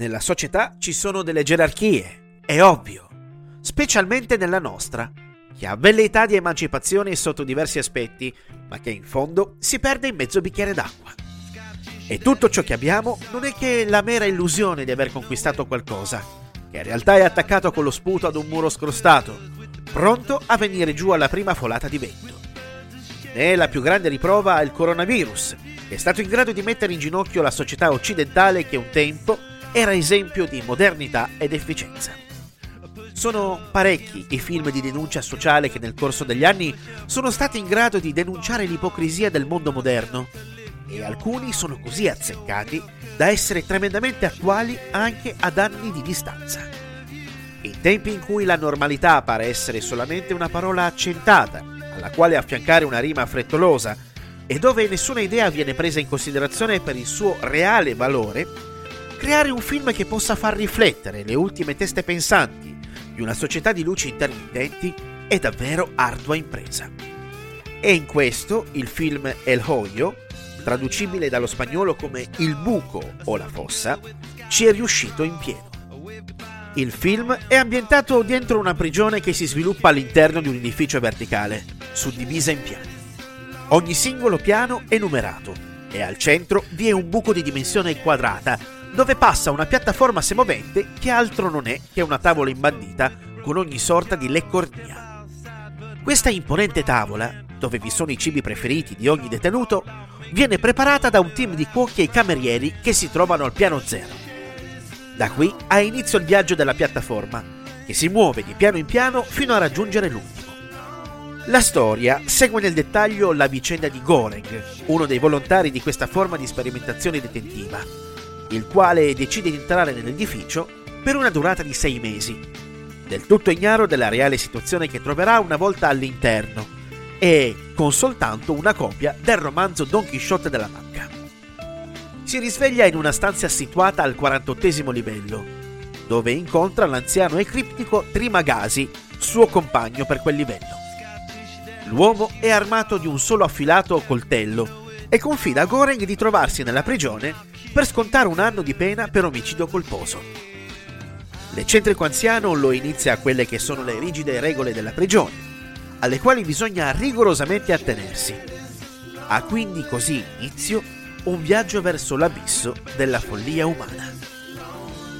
Nella società ci sono delle gerarchie, è ovvio, specialmente nella nostra, che ha velleità di emancipazione sotto diversi aspetti, ma che in fondo si perde in mezzo bicchiere d'acqua. E tutto ciò che abbiamo non è che la mera illusione di aver conquistato qualcosa, che in realtà è attaccato con lo sputo ad un muro scrostato, pronto a venire giù alla prima folata di vento. Ne è la più grande riprova il coronavirus, che è stato in grado di mettere in ginocchio la società occidentale che un tempo era esempio di modernità ed efficienza. Sono parecchi i film di denuncia sociale che nel corso degli anni sono stati in grado di denunciare l'ipocrisia del mondo moderno e alcuni sono così azzeccati da essere tremendamente attuali anche ad anni di distanza. In tempi in cui la normalità pare essere solamente una parola accentata, alla quale affiancare una rima frettolosa, e dove nessuna idea viene presa in considerazione per il suo reale valore, creare un film che possa far riflettere le ultime teste pensanti di una società di luci intermittenti è davvero ardua impresa. E in questo il film El Hoyo, traducibile dallo spagnolo come Il buco o la fossa, ci è riuscito in pieno. Il film è ambientato dentro una prigione che si sviluppa all'interno di un edificio verticale, suddivisa in piani. Ogni singolo piano è numerato e al centro vi è un buco di dimensione quadrata dove passa una piattaforma semovente che altro non è che una tavola imbandita con ogni sorta di leccornia. Questa imponente tavola, dove vi sono i cibi preferiti di ogni detenuto, viene preparata da un team di cuochi e camerieri che si trovano al piano zero. Da qui ha inizio il viaggio della piattaforma, che si muove di piano in piano fino a raggiungere l'ultimo. La storia segue nel dettaglio la vicenda di Goreng, uno dei volontari di questa forma di sperimentazione detentiva, il quale decide di entrare nell'edificio per una durata di sei mesi, del tutto ignaro della reale situazione che troverà una volta all'interno e con soltanto una copia del romanzo Don Quixote della Manca. Si risveglia in una stanza situata al 48 livello, dove incontra l'anziano e criptico Trimagasi, suo compagno per quel livello. L'uomo è armato di un solo affilato coltello e confida a Goreng di trovarsi nella prigione per scontare un anno di pena per omicidio colposo. L'eccentrico anziano lo inizia a quelle che sono le rigide regole della prigione, alle quali bisogna rigorosamente attenersi. Ha quindi così inizio un viaggio verso l'abisso della follia umana.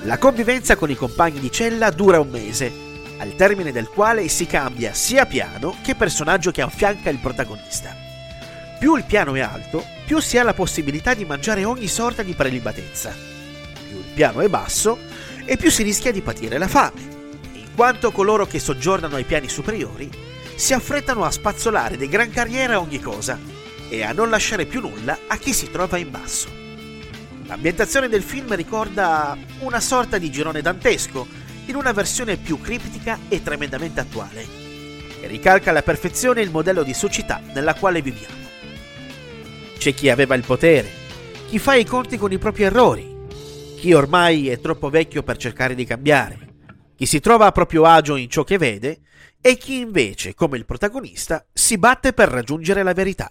La convivenza con i compagni di cella dura un mese, al termine del quale si cambia sia piano che personaggio che affianca il protagonista. Più il piano è alto, più si ha la possibilità di mangiare ogni sorta di prelibatezza. Più il piano è basso, e più si rischia di patire la fame, in quanto coloro che soggiornano ai piani superiori si affrettano a spazzolare di gran carriera ogni cosa e a non lasciare più nulla a chi si trova in basso. L'ambientazione del film ricorda una sorta di girone dantesco, in una versione più criptica e tremendamente attuale, che ricalca alla perfezione il modello di società nella quale viviamo. C'è chi aveva il potere, chi fa i conti con i propri errori, chi ormai è troppo vecchio per cercare di cambiare, chi si trova a proprio agio in ciò che vede e chi invece, come il protagonista, si batte per raggiungere la verità.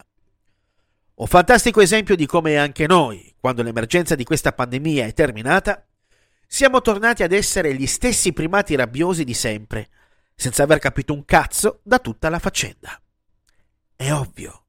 Un fantastico esempio di come anche noi, quando l'emergenza di questa pandemia è terminata, siamo tornati ad essere gli stessi primati rabbiosi di sempre, senza aver capito un cazzo da tutta la faccenda. È ovvio